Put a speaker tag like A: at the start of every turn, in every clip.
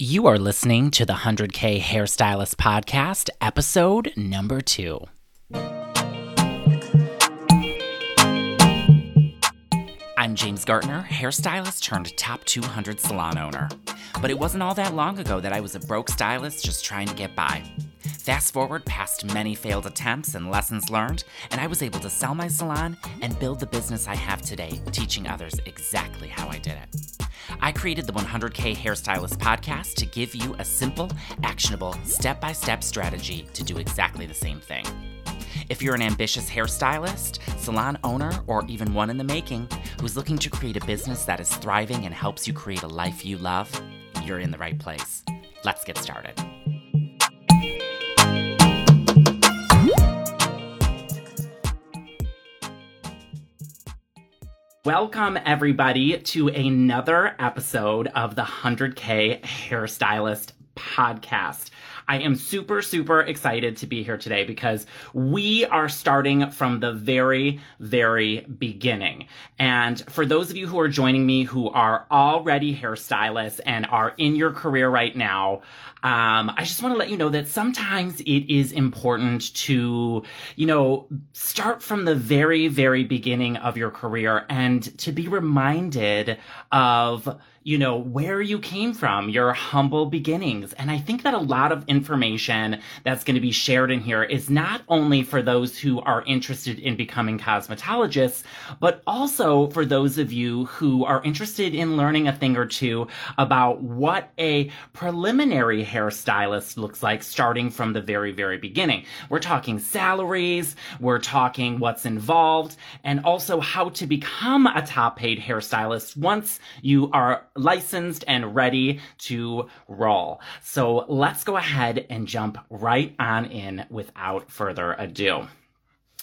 A: You are listening to the 100K Hairstylist Podcast, episode number two. I'm James Gartner, hairstylist turned top 200 salon owner. But it wasn't all that long ago that I was a broke stylist just trying to get by. Fast forward past many failed attempts and lessons learned, and I was able to sell my salon and build the business I have today, teaching others exactly how I did it. I created the 100K Hairstylist podcast to give you a simple, actionable, step by step strategy to do exactly the same thing. If you're an ambitious hairstylist, salon owner, or even one in the making who's looking to create a business that is thriving and helps you create a life you love, you're in the right place. Let's get started. Welcome, everybody, to another episode of the 100K Hairstylist Podcast. I am super, super excited to be here today because we are starting from the very, very beginning. And for those of you who are joining me who are already hairstylists and are in your career right now, um, I just want to let you know that sometimes it is important to, you know, start from the very, very beginning of your career and to be reminded of, you know, where you came from, your humble beginnings. And I think that a lot of information that's going to be shared in here is not only for those who are interested in becoming cosmetologists, but also for those of you who are interested in learning a thing or two about what a preliminary hairstylist looks like starting from the very, very beginning. We're talking salaries, we're talking what's involved, and also how to become a top paid hairstylist once you are licensed and ready to roll. So let's go ahead and jump right on in without further ado.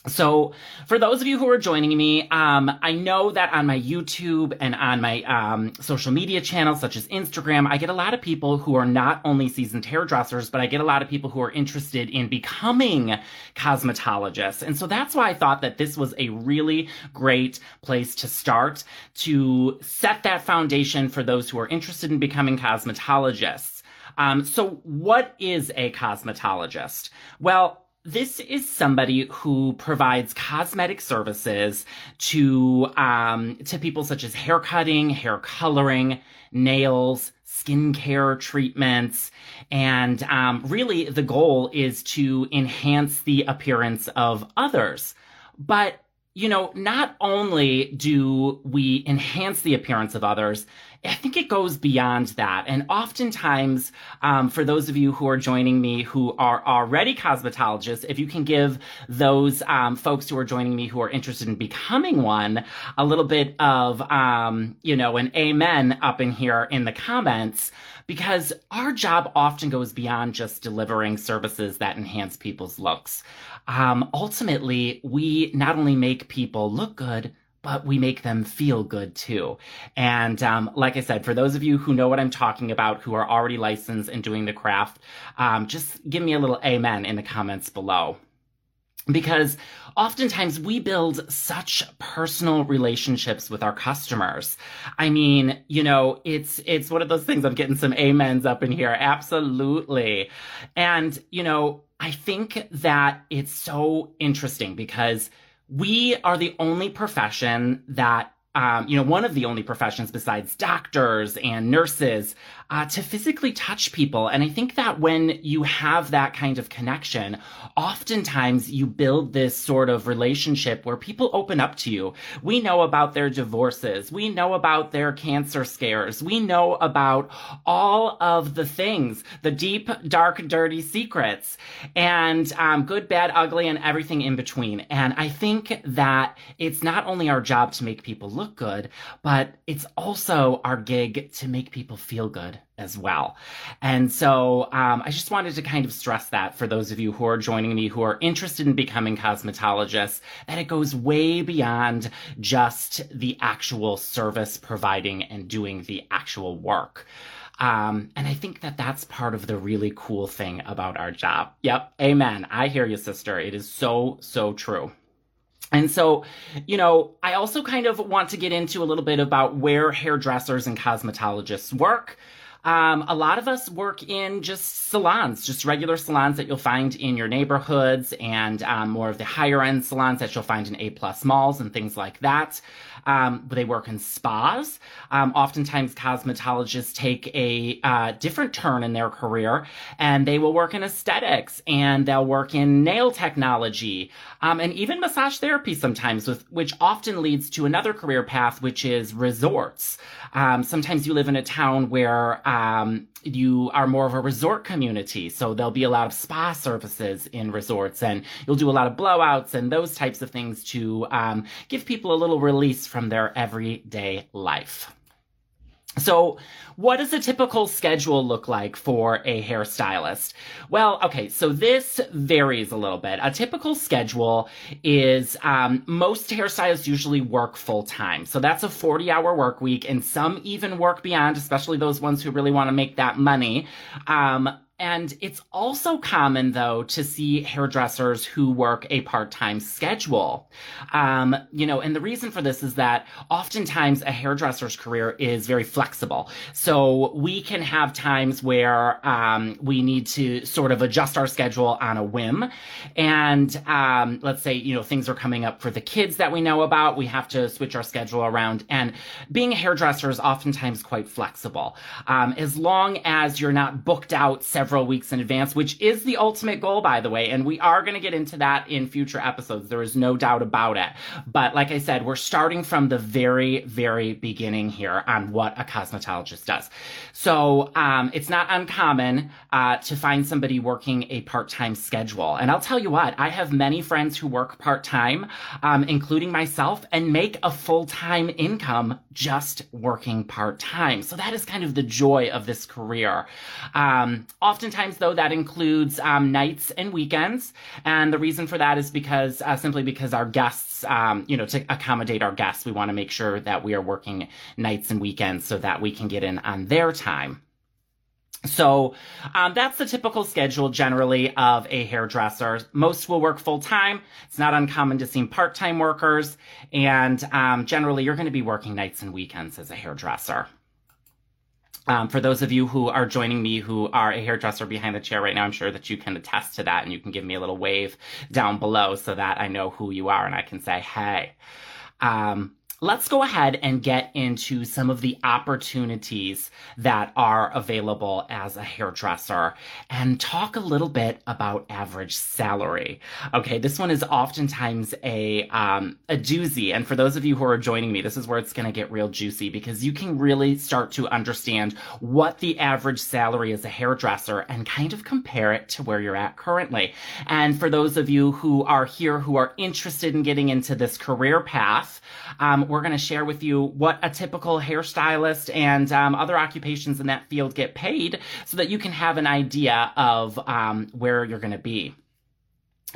A: So, for those of you who are joining me, um, I know that on my YouTube and on my um, social media channels, such as Instagram, I get a lot of people who are not only seasoned hairdressers, but I get a lot of people who are interested in becoming cosmetologists. And so that's why I thought that this was a really great place to start to set that foundation for those who are interested in becoming cosmetologists. Um, so, what is a cosmetologist? Well, this is somebody who provides cosmetic services to um, to people such as hair cutting, hair coloring, nails, skincare treatments, and um, really the goal is to enhance the appearance of others. But you know, not only do we enhance the appearance of others, I think it goes beyond that. And oftentimes, um, for those of you who are joining me who are already cosmetologists, if you can give those um, folks who are joining me who are interested in becoming one a little bit of, um, you know, an amen up in here in the comments, because our job often goes beyond just delivering services that enhance people's looks. Um, ultimately, we not only make people look good, but we make them feel good too. And um, like I said, for those of you who know what I'm talking about, who are already licensed and doing the craft, um, just give me a little amen in the comments below. Because oftentimes we build such personal relationships with our customers. I mean, you know, it's it's one of those things. I'm getting some amens up in here. Absolutely. And, you know, I think that it's so interesting because we are the only profession that um, you know, one of the only professions besides doctors and nurses uh, to physically touch people. And I think that when you have that kind of connection, oftentimes you build this sort of relationship where people open up to you. We know about their divorces. We know about their cancer scares. We know about all of the things, the deep, dark, dirty secrets, and um, good, bad, ugly, and everything in between. And I think that it's not only our job to make people look good, but it's also our gig to make people feel good as well. And so um, I just wanted to kind of stress that for those of you who are joining me who are interested in becoming cosmetologists, that it goes way beyond just the actual service providing and doing the actual work. Um, and I think that that's part of the really cool thing about our job. Yep, amen. I hear you, sister. It is so, so true. And so, you know, I also kind of want to get into a little bit about where hairdressers and cosmetologists work Um, a lot of us work in just salons, just regular salons that you'll find in your neighborhoods and um, more of the higher end salons that you'll find in A plus malls and things like that. Um, they work in spas. Um, oftentimes, cosmetologists take a uh, different turn in their career and they will work in aesthetics and they'll work in nail technology um, and even massage therapy sometimes, with, which often leads to another career path, which is resorts. Um, sometimes you live in a town where um, you are more of a resort community. So there'll be a lot of spa services in resorts and you'll do a lot of blowouts and those types of things to um, give people a little release from their everyday life. So, what does a typical schedule look like for a hairstylist? Well, okay, so this varies a little bit. A typical schedule is um, most hairstylists usually work full time. So that's a 40 hour work week, and some even work beyond, especially those ones who really want to make that money. Um, and it's also common, though, to see hairdressers who work a part time schedule. Um, you know, and the reason for this is that oftentimes a hairdresser's career is very flexible. So we can have times where um, we need to sort of adjust our schedule on a whim. And um, let's say, you know, things are coming up for the kids that we know about. We have to switch our schedule around. And being a hairdresser is oftentimes quite flexible. Um, as long as you're not booked out several several weeks in advance, which is the ultimate goal, by the way. And we are going to get into that in future episodes. There is no doubt about it. But like I said, we're starting from the very, very beginning here on what a cosmetologist does. So um, it's not uncommon uh, to find somebody working a part time schedule. And I'll tell you what, I have many friends who work part time, um, including myself, and make a full time income just working part time. So that is kind of the joy of this career. Um, Oftentimes, though, that includes um, nights and weekends. And the reason for that is because uh, simply because our guests, um, you know, to accommodate our guests, we want to make sure that we are working nights and weekends so that we can get in on their time. So um, that's the typical schedule generally of a hairdresser. Most will work full time. It's not uncommon to see part time workers, and um, generally you're going to be working nights and weekends as a hairdresser. Um, for those of you who are joining me who are a hairdresser behind the chair right now, I'm sure that you can attest to that and you can give me a little wave down below so that I know who you are and I can say, hey. Um, let's go ahead and get into some of the opportunities that are available as a hairdresser and talk a little bit about average salary. Okay, this one is oftentimes a um, a doozy, and for those of you who are joining me, this is where it's going to get real juicy because you can really start to understand what the average salary is a hairdresser and kind of compare it to where you're at currently. And for those of you who are here who are interested in getting into this career path, um, we're going to share with you what a typical hairstylist and um, other occupations in that field get paid so that you can have an idea of um, where you're going to be.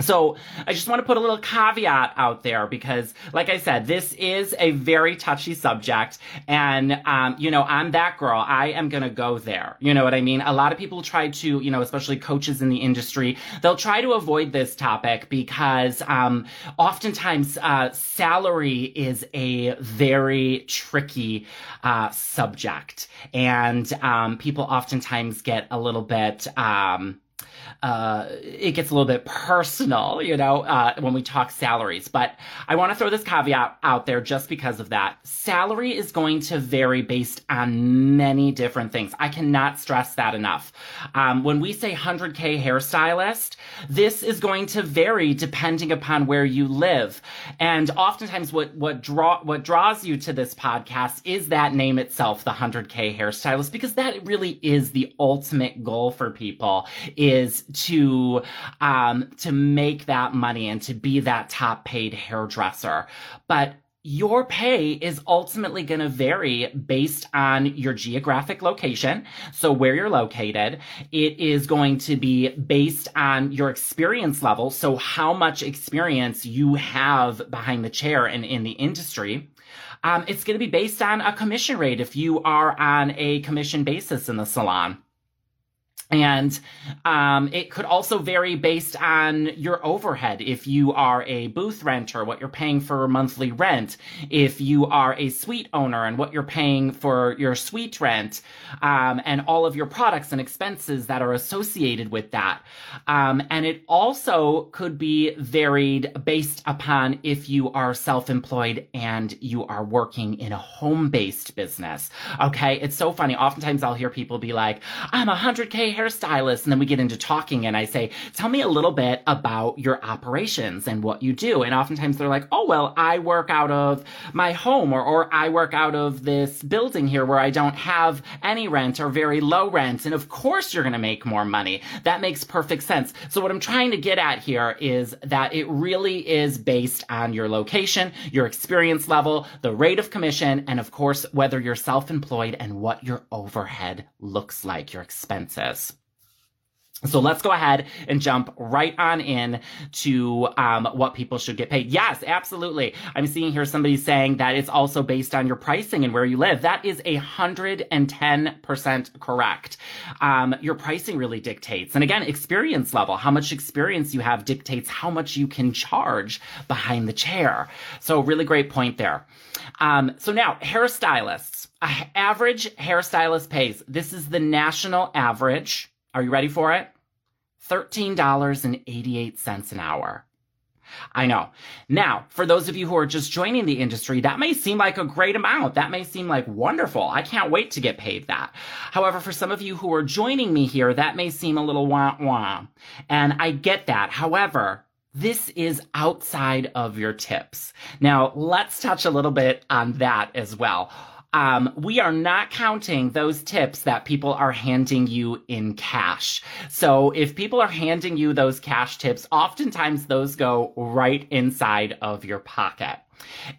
A: So I just want to put a little caveat out there because, like I said, this is a very touchy subject. And, um, you know, I'm that girl. I am going to go there. You know what I mean? A lot of people try to, you know, especially coaches in the industry, they'll try to avoid this topic because, um, oftentimes, uh, salary is a very tricky, uh, subject. And, um, people oftentimes get a little bit, um, uh, it gets a little bit personal, you know, uh, when we talk salaries. But I want to throw this caveat out there just because of that. Salary is going to vary based on many different things. I cannot stress that enough. Um, when we say 100K hairstylist, this is going to vary depending upon where you live. And oftentimes what, what draw, what draws you to this podcast is that name itself, the 100K hairstylist, because that really is the ultimate goal for people is to um, to make that money and to be that top paid hairdresser. But your pay is ultimately going to vary based on your geographic location. So where you're located, it is going to be based on your experience level. So how much experience you have behind the chair and in the industry. Um, it's going to be based on a commission rate if you are on a commission basis in the salon. And um, it could also vary based on your overhead. If you are a booth renter, what you're paying for monthly rent. If you are a suite owner and what you're paying for your suite rent, um, and all of your products and expenses that are associated with that. Um, and it also could be varied based upon if you are self-employed and you are working in a home-based business. Okay, it's so funny. Oftentimes I'll hear people be like, "I'm a 100k." Hairstylist. And then we get into talking and I say, tell me a little bit about your operations and what you do. And oftentimes they're like, oh, well, I work out of my home or, or I work out of this building here where I don't have any rent or very low rent. And of course you're going to make more money. That makes perfect sense. So what I'm trying to get at here is that it really is based on your location, your experience level, the rate of commission, and of course, whether you're self-employed and what your overhead looks like, your expenses. So let's go ahead and jump right on in to um, what people should get paid. Yes, absolutely. I'm seeing here somebody saying that it's also based on your pricing and where you live. That is a hundred and ten percent correct. Um, your pricing really dictates, and again, experience level. How much experience you have dictates how much you can charge behind the chair. So really great point there. Um, so now hairstylists, average hairstylist pays. This is the national average. Are you ready for it? $13.88 an hour. I know. Now, for those of you who are just joining the industry, that may seem like a great amount. That may seem like wonderful. I can't wait to get paid that. However, for some of you who are joining me here, that may seem a little wah wah. And I get that. However, this is outside of your tips. Now, let's touch a little bit on that as well um, we are not counting those tips that people are handing you in cash. So if people are handing you those cash tips, oftentimes those go right inside of your pocket.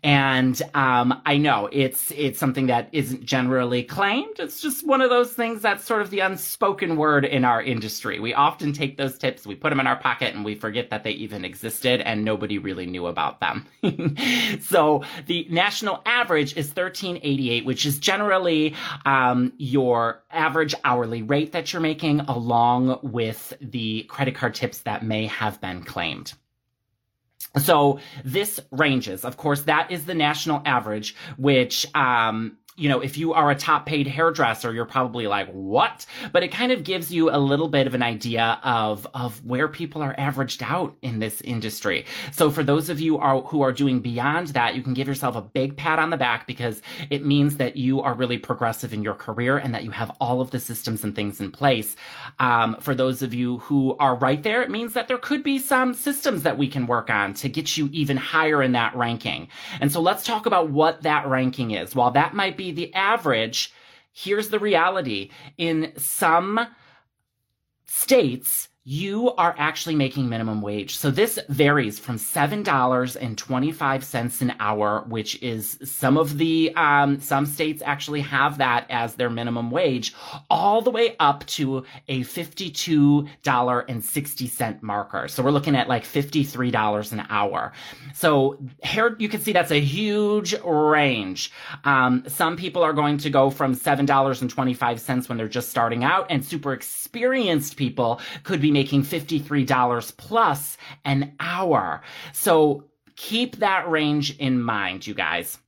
A: And um, I know it's it's something that isn't generally claimed. It's just one of those things that's sort of the unspoken word in our industry. We often take those tips, we put them in our pocket, and we forget that they even existed, and nobody really knew about them. so the national average is 1388, which is generally um, your average hourly rate that you're making, along with the credit card tips that may have been claimed. So this ranges. Of course, that is the national average, which um, you know, if you are a top paid hairdresser, you're probably like, what? But it kind of gives you a little bit of an idea of, of where people are averaged out in this industry. So for those of you are, who are doing beyond that, you can give yourself a big pat on the back because it means that you are really progressive in your career and that you have all of the systems and things in place. Um, for those of you who are right there, it means that there could be some systems that we can work on to get you even higher in that ranking. And so let's talk about what that ranking is. While that might be the average, here's the reality. In some states, you are actually making minimum wage. So this varies from $7.25 an hour, which is some of the, um, some states actually have that as their minimum wage, all the way up to a $52.60 marker. So we're looking at like $53 an hour. So here you can see that's a huge range. Um, some people are going to go from $7.25 when they're just starting out and super experienced people could be making $53 plus an hour. So keep that range in mind, you guys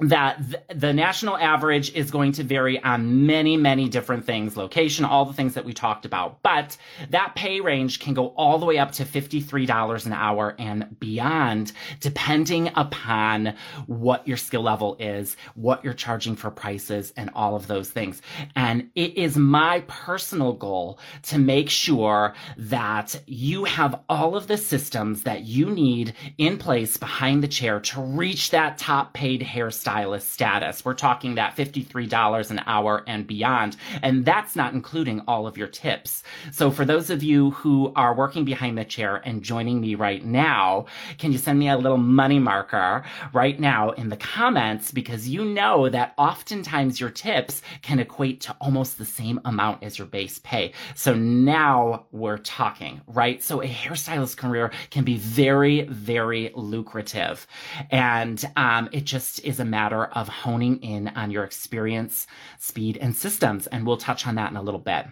A: that th- the national average is going to vary on many, many different things, location, all the things that we talked about. But that pay range can go all the way up to $53 an hour and beyond, depending upon what your skill level is, what you're charging for prices, and all of those things. And it is my personal goal to make sure that you have all of the systems that you need in place behind the chair to reach that top paid hairstyle stylist status. We're talking that $53 an hour and beyond. And that's not including all of your tips. So for those of you who are working behind the chair and joining me right now, can you send me a little money marker right now in the comments? Because you know that oftentimes your tips can equate to almost the same amount as your base pay. So now we're talking, right? So a hairstylist career can be very, very lucrative. And um, it just is a matter of honing in on your experience, speed, and systems. And we'll touch on that in a little bit.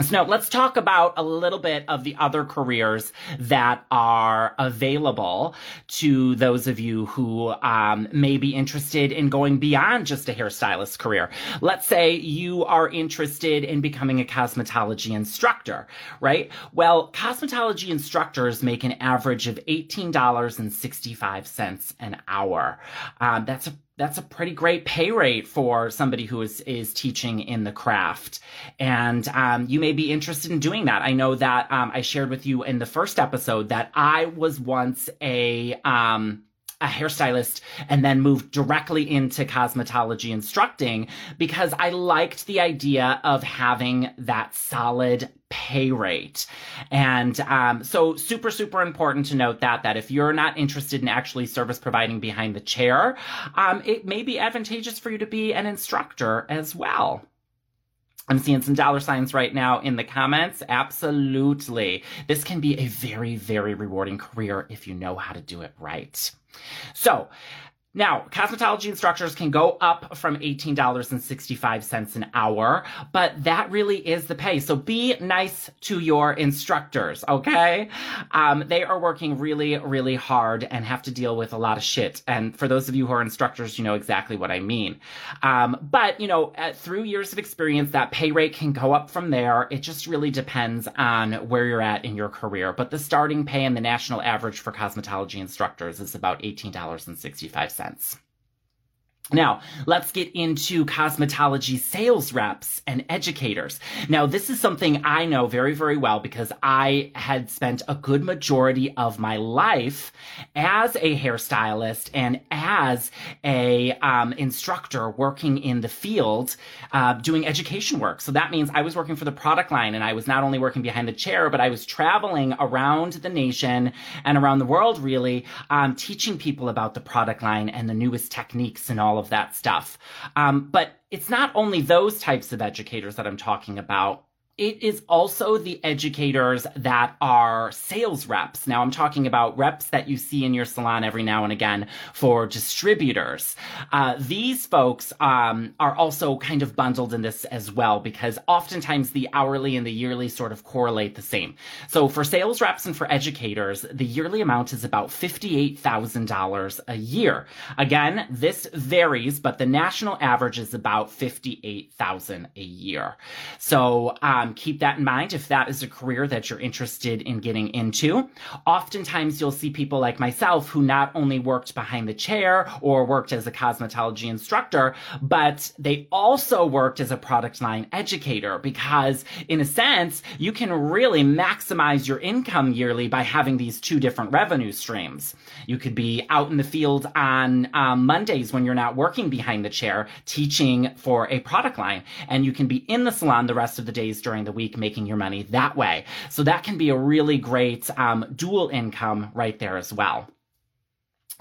A: So now let's talk about a little bit of the other careers that are available to those of you who um, may be interested in going beyond just a hairstylist career. Let's say you are interested in becoming a cosmetology instructor, right? Well, cosmetology instructors make an average of $18.65 an hour. Um, that's a that's a pretty great pay rate for somebody who is is teaching in the craft, and um, you may be interested in doing that. I know that um, I shared with you in the first episode that I was once a um, a hairstylist and then moved directly into cosmetology instructing because I liked the idea of having that solid pay rate. And um, so super, super important to note that, that if you're not interested in actually service providing behind the chair, um, it may be advantageous for you to be an instructor as well. I'm seeing some dollar signs right now in the comments. Absolutely. This can be a very, very rewarding career if you know how to do it right. So, now, cosmetology instructors can go up from $18.65 an hour, but that really is the pay. So be nice to your instructors, okay? Um, they are working really, really hard and have to deal with a lot of shit. And for those of you who are instructors, you know exactly what I mean. Um, but, you know, at, through years of experience, that pay rate can go up from there. It just really depends on where you're at in your career. But the starting pay and the national average for cosmetology instructors is about $18.65 sense. Now, let's get into cosmetology sales reps and educators. Now, this is something I know very, very well because I had spent a good majority of my life as a hairstylist and as a um, instructor working in the field uh, doing education work. So that means I was working for the product line and I was not only working behind the chair, but I was traveling around the nation and around the world really um, teaching people about the product line and the newest techniques and all all of that stuff. Um, but it's not only those types of educators that I'm talking about it is also the educators that are sales reps. Now, I'm talking about reps that you see in your salon every now and again for distributors. Uh, these folks um, are also kind of bundled in this as well because oftentimes the hourly and the yearly sort of correlate the same. So, for sales reps and for educators, the yearly amount is about $58,000 a year. Again, this varies, but the national average is about 58,000 a year. So, um, keep that in mind if that is a career that you're interested in getting into. Oftentimes, you'll see people like myself who not only worked behind the chair or worked as a cosmetology instructor, but they also worked as a product line educator because, in a sense, you can really maximize your income yearly by having these two different revenue streams. You could be out in the field on um, Mondays when you're not working behind the chair teaching for a product line, and you can be in the salon the rest of the days during during the week, making your money that way. So that can be a really great um, dual income right there as well.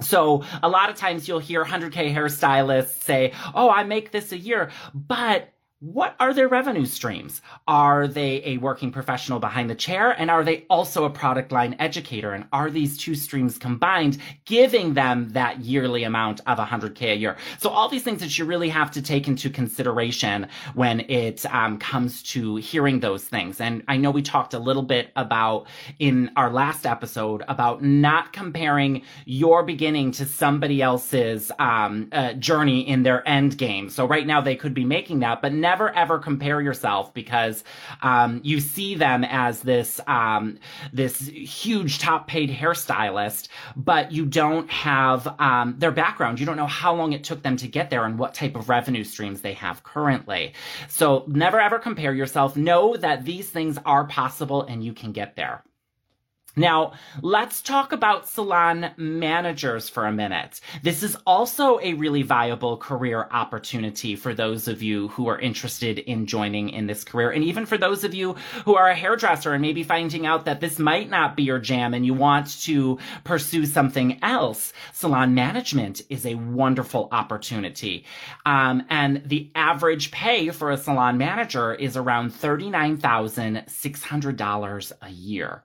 A: So a lot of times you'll hear 100K hairstylists say, Oh, I make this a year, but what are their revenue streams? Are they a working professional behind the chair? And are they also a product line educator? And are these two streams combined, giving them that yearly amount of 100K a year? So all these things that you really have to take into consideration when it um, comes to hearing those things. And I know we talked a little bit about in our last episode about not comparing your beginning to somebody else's um, uh, journey in their end game. So right now they could be making that, but now never ever compare yourself because um, you see them as this um, this huge top paid hairstylist, but you don't have um, their background. You don't know how long it took them to get there and what type of revenue streams they have currently. So never ever compare yourself. Know that these things are possible and you can get there. Now, let's talk about salon managers for a minute. This is also a really viable career opportunity for those of you who are interested in joining in this career. And even for those of you who are a hairdresser and maybe finding out that this might not be your jam and you want to pursue something else, salon management is a wonderful opportunity. Um, and the average pay for a salon manager is around $39,600 a year.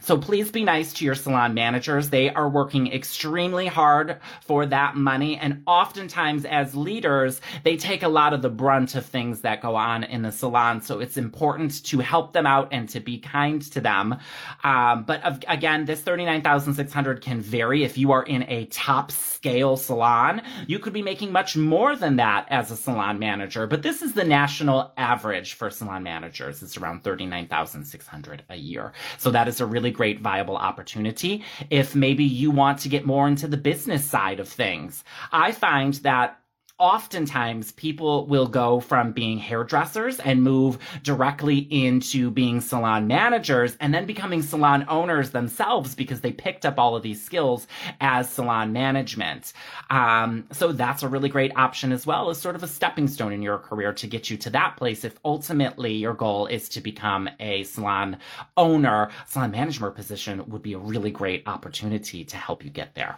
A: So please be nice to your salon managers. They are working extremely hard for that money. And oftentimes, as leaders, they take a lot of the brunt of things that go on in the salon. So it's important to help them out and to be kind to them. Um, but again, this 39,600 can vary. If you are in a top scale salon, you could be making much more than that as a salon manager. But this is the national average for salon managers. It's around 39,600 a year. So that is a really great viable opportunity if maybe you want to get more into the business side of things. I find that oftentimes people will go from being hairdressers and move directly into being salon managers and then becoming salon owners themselves because they picked up all of these skills as salon management. Um, so that's a really great option as well as sort of a stepping stone in your career to get you to that place if ultimately your goal is to become a salon owner. Salon management position would be a really great opportunity to help you get there.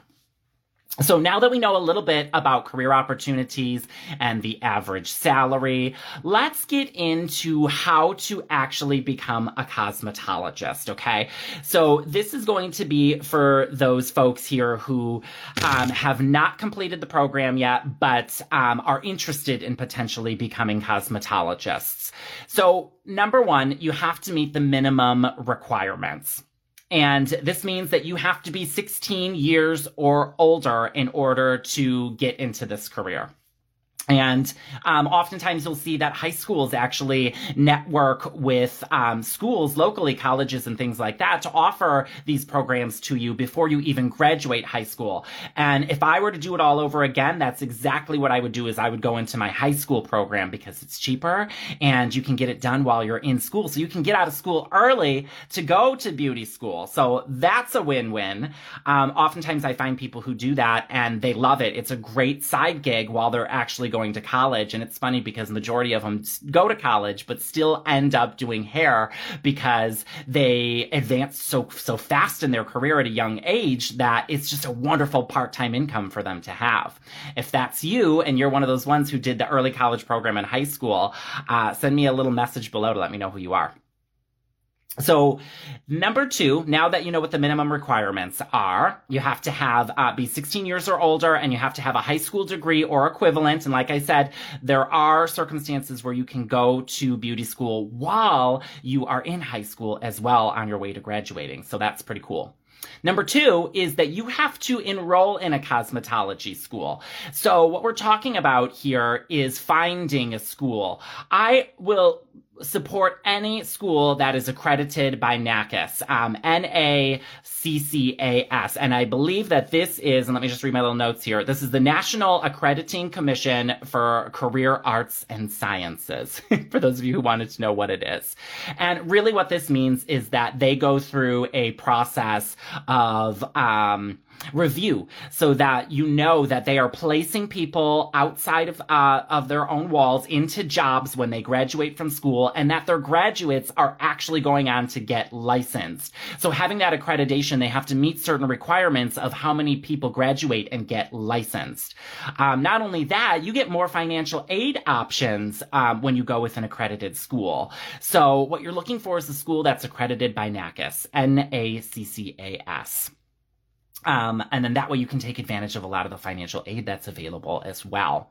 A: So now that we know a little bit about career opportunities and the average salary, let's get into how to actually become a cosmetologist, okay? So this is going to be for those folks here who um, have not completed the program yet, but um, are interested in potentially becoming cosmetologists. So number one, you have to meet the minimum requirements. And this means that you have to be 16 years or older in order to get into this career. And um, oftentimes you'll see that high schools actually network with um, schools locally, colleges and things like that to offer these programs to you before you even graduate high school. And if I were to do it all over again, that's exactly what I would do is I would go into my high school program because it's cheaper and you can get it done while you're in school. So you can get out of school early to go to beauty school. So that's a win-win. Um, oftentimes I find people who do that and they love it. It's a great side gig while they're actually going to college. And it's funny because majority of them go to college, but still end up doing hair because they advance so, so fast in their career at a young age that it's just a wonderful part-time income for them to have. If that's you and you're one of those ones who did the early college program in high school, uh, send me a little message below to let me know who you are. So, number two, now that you know what the minimum requirements are, you have to have uh, be 16 years or older, and you have to have a high school degree or equivalent. And like I said, there are circumstances where you can go to beauty school while you are in high school as well on your way to graduating. So that's pretty cool. Number two is that you have to enroll in a cosmetology school. So what we're talking about here is finding a school. I will support any school that is accredited by NACCAS, um, N-A-C-C-A-S. And I believe that this is, and let me just read my little notes here. This is the National Accrediting Commission for Career Arts and Sciences, for those of you who wanted to know what it is. And really what this means is that they go through a process of, um, review so that you know that they are placing people outside of uh, of their own walls into jobs when they graduate from school and that their graduates are actually going on to get licensed. So having that accreditation they have to meet certain requirements of how many people graduate and get licensed. Um, not only that you get more financial aid options um, when you go with an accredited school. So what you're looking for is a school that's accredited by NACCAS N-A-C-C-A-S um, and then that way you can take advantage of a lot of the financial aid that's available as well.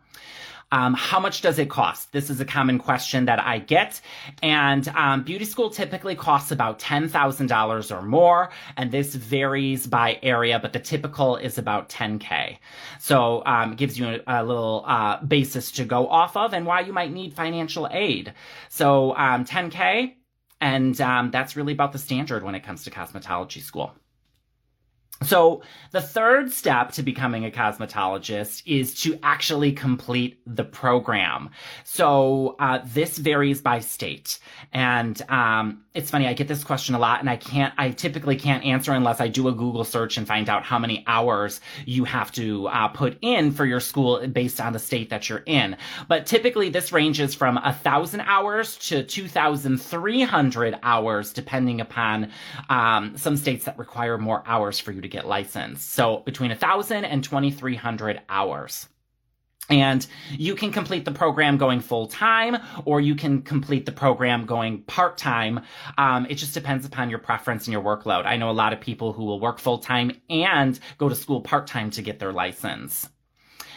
A: Um, how much does it cost? This is a common question that I get. And um, beauty school typically costs about $10,000 or more. And this varies by area, but the typical is about 10K. So um, it gives you a, a little uh, basis to go off of and why you might need financial aid. So 10K, um, and um, that's really about the standard when it comes to cosmetology school. So the third step to becoming a cosmetologist is to actually complete the program. So uh, this varies by state, and um, it's funny. I get this question a lot, and I can't. I typically can't answer unless I do a Google search and find out how many hours you have to uh, put in for your school based on the state that you're in. But typically, this ranges from a thousand hours to two thousand three hundred hours, depending upon um, some states that require more hours for you to get licensed. So between 1,000 and 2,300 hours. And you can complete the program going full time, or you can complete the program going part time. Um, it just depends upon your preference and your workload. I know a lot of people who will work full time and go to school part time to get their license.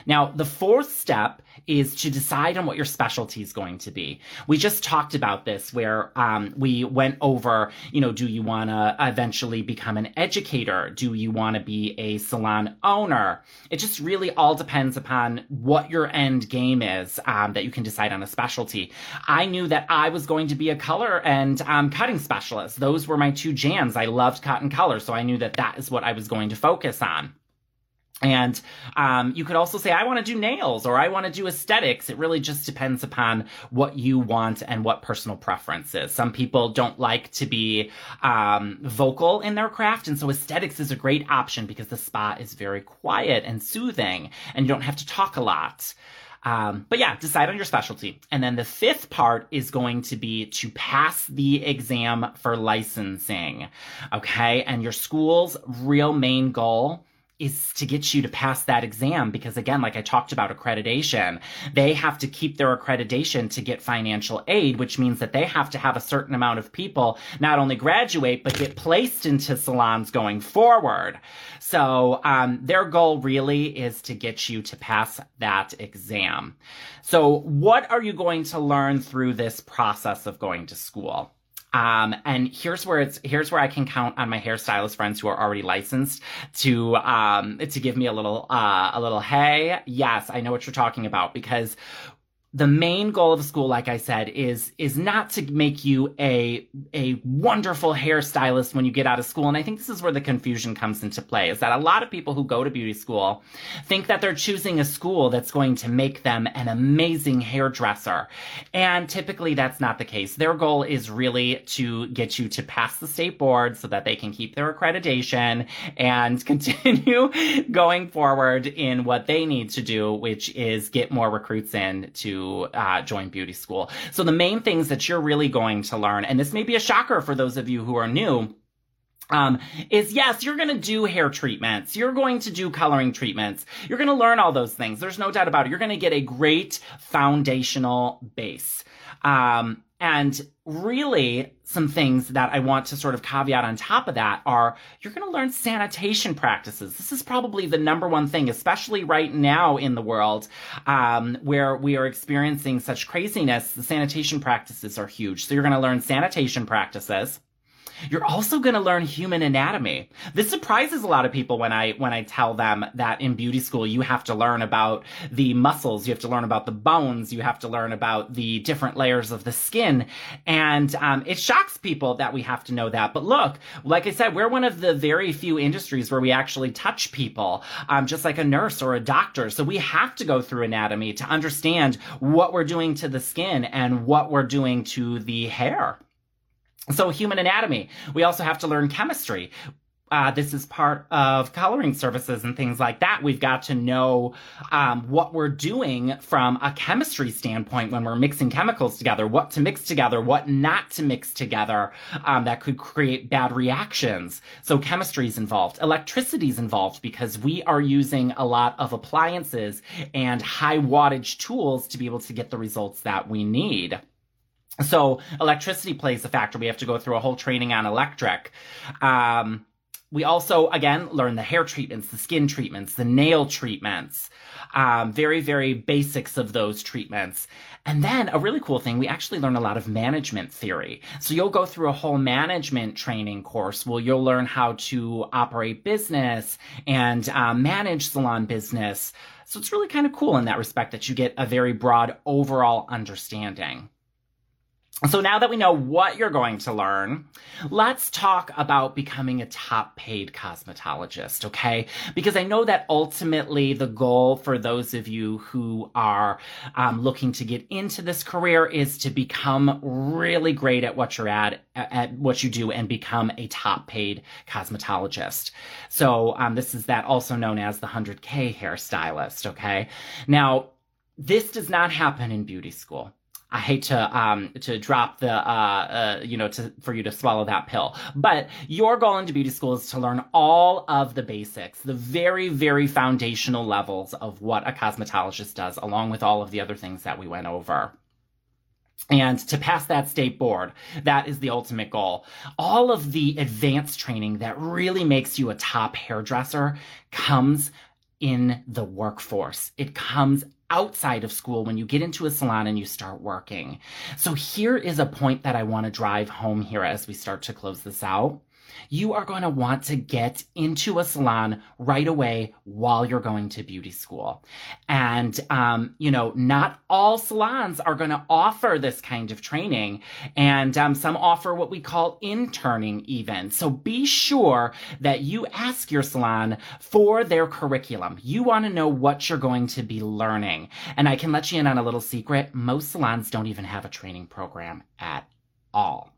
A: Now, the fourth step is to decide on what your specialty is going to be. We just talked about this where um, we went over, you know, do you want to eventually become an educator? Do you want to be a salon owner? It just really all depends upon what your end game is um, that you can decide on a specialty. I knew that I was going to be a color and um, cutting specialist. Those were my two jams. I loved and color, so I knew that that is what I was going to focus on. And um, you could also say, I want to do nails or I want to do aesthetics. It really just depends upon what you want and what personal preference is. Some people don't like to be um, vocal in their craft. And so aesthetics is a great option because the spa is very quiet and soothing and you don't have to talk a lot. Um, but yeah, decide on your specialty. And then the fifth part is going to be to pass the exam for licensing. Okay. And your school's real main goal is to get you to pass that exam because again like i talked about accreditation they have to keep their accreditation to get financial aid which means that they have to have a certain amount of people not only graduate but get placed into salons going forward. So um, their goal really is to get you to pass that exam. So what are you going to learn through this process of going to school um, and here's where it's here's where I can count on my hairstylist friends who are already licensed to um, to give me a little uh, a little hey yes I know what you're talking about because the main goal of school, like I said, is is not to make you a a wonderful hairstylist when you get out of school. And I think this is where the confusion comes into play. Is that a lot of people who go to beauty school think that they're choosing a school that's going to make them an amazing hairdresser, and typically that's not the case. Their goal is really to get you to pass the state board so that they can keep their accreditation and continue going forward in what they need to do, which is get more recruits in to uh, join beauty school. So the main things that you're really going to learn, and this may be a shocker for those of you who are new, um, is yes, you're going to do hair treatments. You're going to do coloring treatments. You're going to learn all those things. There's no doubt about it. You're going to get a great foundational base. Um, and really, some things that I want to sort of caveat on top of that are you're going to learn sanitation practices. This is probably the number one thing, especially right now in the world um, where we are experiencing such craziness. The sanitation practices are huge. So you're going to learn sanitation practices. You're also going to learn human anatomy. This surprises a lot of people when I when I tell them that in beauty school you have to learn about the muscles, you have to learn about the bones, you have to learn about the different layers of the skin, and um, it shocks people that we have to know that. But look, like I said, we're one of the very few industries where we actually touch people, um, just like a nurse or a doctor. So we have to go through anatomy to understand what we're doing to the skin and what we're doing to the hair. So human anatomy. We also have to learn chemistry. Uh, this is part of coloring services and things like that. We've got to know um, what we're doing from a chemistry standpoint when we're mixing chemicals together, what to mix together, what not to mix together um, that could create bad reactions. So chemistry is involved. Electricity is involved because we are using a lot of appliances and high wattage tools to be able to get the results that we need. So electricity plays a factor. We have to go through a whole training on electric. Um, we also, again, learn the hair treatments, the skin treatments, the nail treatments, um, very, very basics of those treatments. And then a really cool thing, we actually learn a lot of management theory. So you'll go through a whole management training course where you'll learn how to operate business and uh, manage salon business. So it's really kind of cool in that respect that you get a very broad overall understanding. So now that we know what you're going to learn, let's talk about becoming a top paid cosmetologist, okay? Because I know that ultimately the goal for those of you who are um, looking to get into this career is to become really great at what you're at, at what you do and become a top paid cosmetologist. So um, this is that also known as the 100K hairstylist, okay? Now, this does not happen in beauty school. I hate to um, to drop the uh, uh, you know to for you to swallow that pill, but your goal into beauty school is to learn all of the basics, the very very foundational levels of what a cosmetologist does, along with all of the other things that we went over. And to pass that state board, that is the ultimate goal. All of the advanced training that really makes you a top hairdresser comes in the workforce. It comes outside of school when you get into a salon and you start working. So here is a point that I want to drive home here as we start to close this out you are going to want to get into a salon right away while you're going to beauty school. And, um, you know, not all salons are going to offer this kind of training. And um, some offer what we call interning even. So be sure that you ask your salon for their curriculum. You want to know what you're going to be learning. And I can let you in on a little secret. Most salons don't even have a training program at all.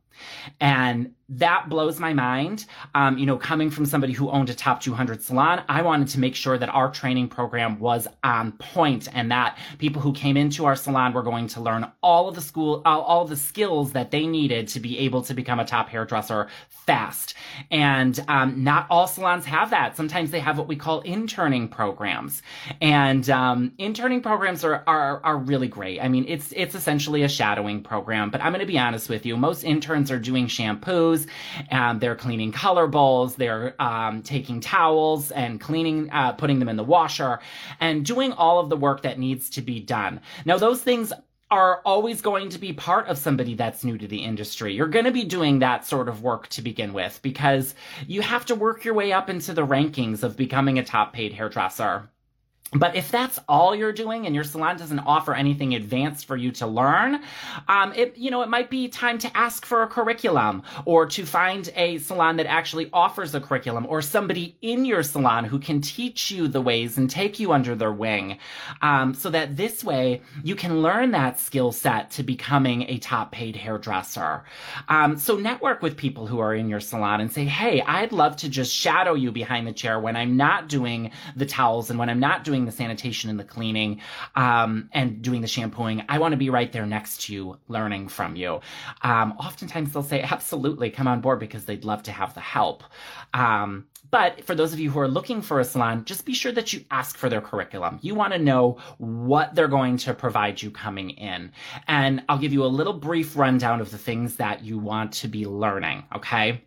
A: And that blows my mind. Um, you know, coming from somebody who owned a top 200 salon, I wanted to make sure that our training program was on point and that people who came into our salon were going to learn all of the school, all, all the skills that they needed to be able to become a top hairdresser fast. And um, not all salons have that. Sometimes they have what we call interning programs, and um, interning programs are, are are really great. I mean, it's it's essentially a shadowing program. But I'm going to be honest with you, most interns are doing shampoos and they're cleaning color bowls, they're um, taking towels and cleaning, uh, putting them in the washer, and doing all of the work that needs to be done. Now, those things are always going to be part of somebody that's new to the industry. You're going to be doing that sort of work to begin with because you have to work your way up into the rankings of becoming a top paid hairdresser. But if that's all you're doing and your salon doesn't offer anything advanced for you to learn, um, it you know it might be time to ask for a curriculum or to find a salon that actually offers a curriculum or somebody in your salon who can teach you the ways and take you under their wing, um, so that this way you can learn that skill set to becoming a top paid hairdresser. Um, so network with people who are in your salon and say, hey, I'd love to just shadow you behind the chair when I'm not doing the towels and when I'm not doing doing the sanitation and the cleaning um, and doing the shampooing, I want to be right there next to you, learning from you. Um, oftentimes they'll say, absolutely, come on board because they'd love to have the help. Um, but for those of you who are looking for a salon, just be sure that you ask for their curriculum. You want to know what they're going to provide you coming in. And I'll give you a little brief rundown of the things that you want to be learning, okay?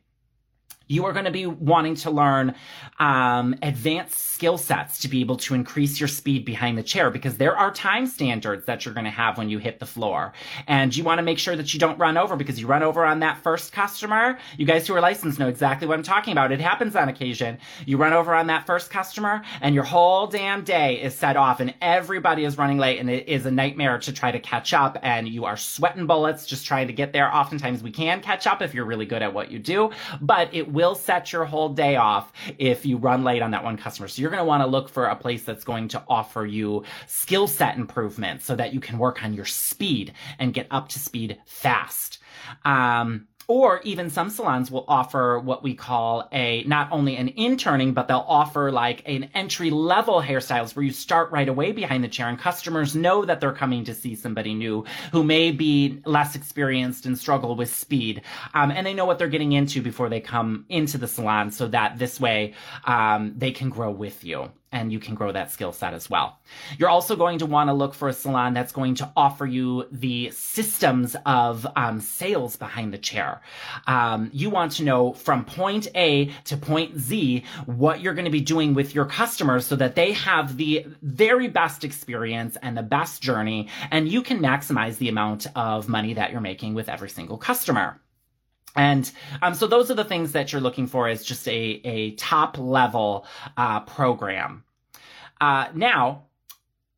A: You are going to be wanting to learn um, advanced skill sets to be able to increase your speed behind the chair because there are time standards that you're going to have when you hit the floor. And you want to make sure that you don't run over because you run over on that first customer. You guys who are licensed know exactly what I'm talking about. It happens on occasion. You run over on that first customer and your whole damn day is set off and everybody is running late and it is a nightmare to try to catch up and you are sweating bullets just trying to get there. Oftentimes we can catch up if you're really good at what you do, but it will set your whole day off if you run late on that one customer. So you're going to want to look for a place that's going to offer you skill set improvements so that you can work on your speed and get up to speed fast. Um, or even some salons will offer what we call a not only an interning but they'll offer like an entry level hairstyles where you start right away behind the chair and customers know that they're coming to see somebody new who may be less experienced and struggle with speed. Um, and they know what they're getting into before they come into the salon so that this way um, they can grow with you and you can grow that skill set as well. You're also going to want to look for a salon that's going to offer you the systems of um, sales behind the chair. Um, you want to know from point A to point Z what you're going to be doing with your customers so that they have the very best experience and the best journey, and you can maximize the amount of money that you're making with every single customer. And um, so those are the things that you're looking for as just a, a top level uh, program. Uh, now,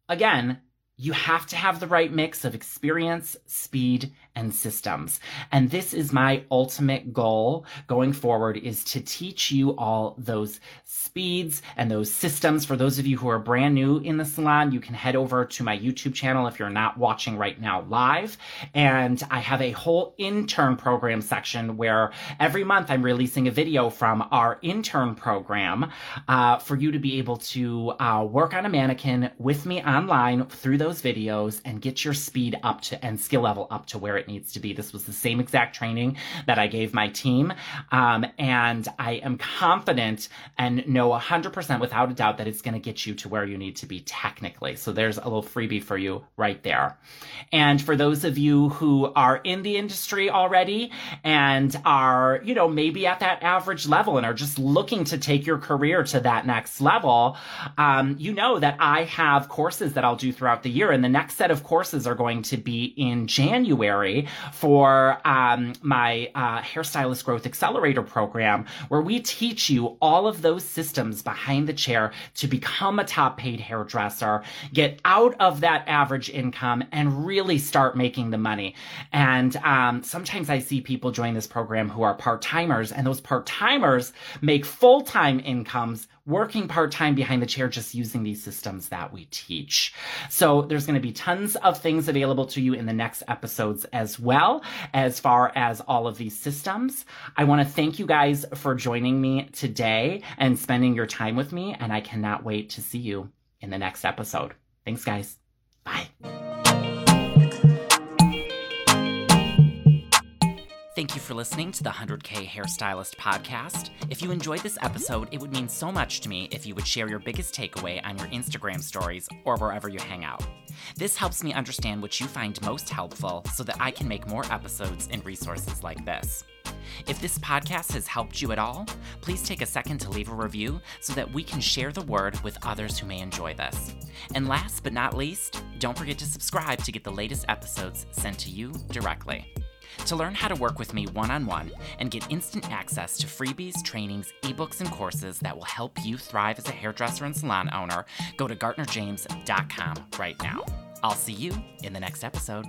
A: again, you have to have the right mix of experience, speed, and systems. And this is my ultimate goal going forward is to teach you all those speeds and those systems. For those of you who are brand new in the salon, you can head over to my YouTube channel if you're not watching right now live. And I have a whole intern program section where every month I'm releasing a video from our intern program uh, for you to be able to uh, work on a mannequin with me online through those videos and get your speed up to and skill level up to where it needs to be. This was the same exact training that I gave my team. Um, and I am confident and know 100% without a doubt that it's going to get you to where you need to be technically. So there's a little freebie for you right there. And for those of you who are in the industry already and are, you know, maybe at that average level and are just looking to take your career to that next level, um, you know that I have courses that I'll do throughout the year. And the next set of courses are going to be in For um, my uh, Hairstylist Growth Accelerator program, where we teach you all of those systems behind the chair to become a top paid hairdresser, get out of that average income, and really start making the money. And um, sometimes I see people join this program who are part timers, and those part timers make full time incomes working part time behind the chair just using these systems that we teach. So there's going to be tons of things available to you in the next episodes as well, as far as all of these systems. I want to thank you guys for joining me today and spending your time with me, and I cannot wait to see you in the next episode. Thanks, guys. Bye. Thank you for listening to the 100K Hairstylist podcast. If you enjoyed this episode, it would mean so much to me if you would share your biggest takeaway on your Instagram stories or wherever you hang out. This helps me understand what you find most helpful so that I can make more episodes and resources like this. If this podcast has helped you at all, please take a second to leave a review so that we can share the word with others who may enjoy this. And last but not least, don't forget to subscribe to get the latest episodes sent to you directly. To learn how to work with me one on one and get instant access to freebies, trainings, ebooks, and courses that will help you thrive as a hairdresser and salon owner, go to GartnerJames.com right now. I'll see you in the next episode.